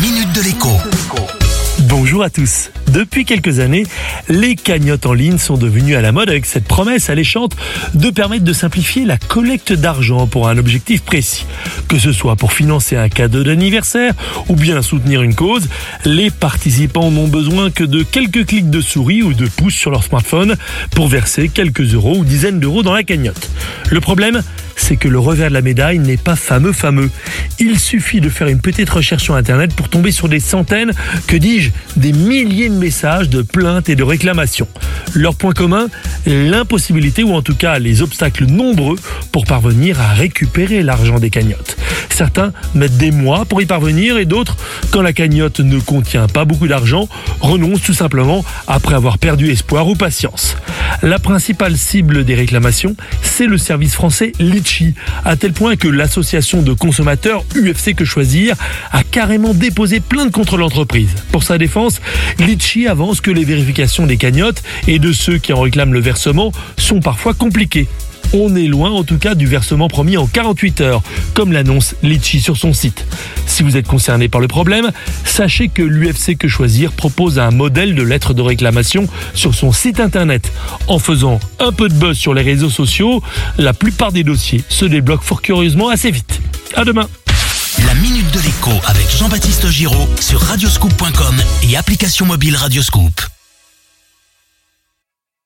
minute de l'écho. Bonjour à tous. Depuis quelques années, les cagnottes en ligne sont devenues à la mode avec cette promesse alléchante de permettre de simplifier la collecte d'argent pour un objectif précis. Que ce soit pour financer un cadeau d'anniversaire ou bien soutenir une cause, les participants n'ont besoin que de quelques clics de souris ou de pouces sur leur smartphone pour verser quelques euros ou dizaines d'euros dans la cagnotte. Le problème, c'est que le revers de la médaille n'est pas fameux fameux. Il suffit de faire une petite recherche sur Internet pour tomber sur des centaines, que dis-je, des milliers de messages de plaintes et de réclamations. Leur point commun, l'impossibilité ou en tout cas les obstacles nombreux pour parvenir à récupérer l'argent des cagnottes. Certains mettent des mois pour y parvenir et d'autres, quand la cagnotte ne contient pas beaucoup d'argent, renoncent tout simplement après avoir perdu espoir ou patience. La principale cible des réclamations, c'est le service français Litchi, à tel point que l'association de consommateurs UFC Que Choisir a carrément déposé plainte contre l'entreprise. Pour sa défense, Litchi avance que les vérifications des cagnottes et de ceux qui en réclament le versement sont parfois compliquées. On est loin en tout cas du versement promis en 48 heures, comme l'annonce Litchi sur son site. Si vous êtes concerné par le problème, sachez que l'UFC Que Choisir propose un modèle de lettre de réclamation sur son site internet. En faisant un peu de buzz sur les réseaux sociaux, la plupart des dossiers se débloquent fort curieusement assez vite. À demain. La minute de l'écho avec Jean-Baptiste Giraud sur radioscoop.com et application mobile Radioscoop.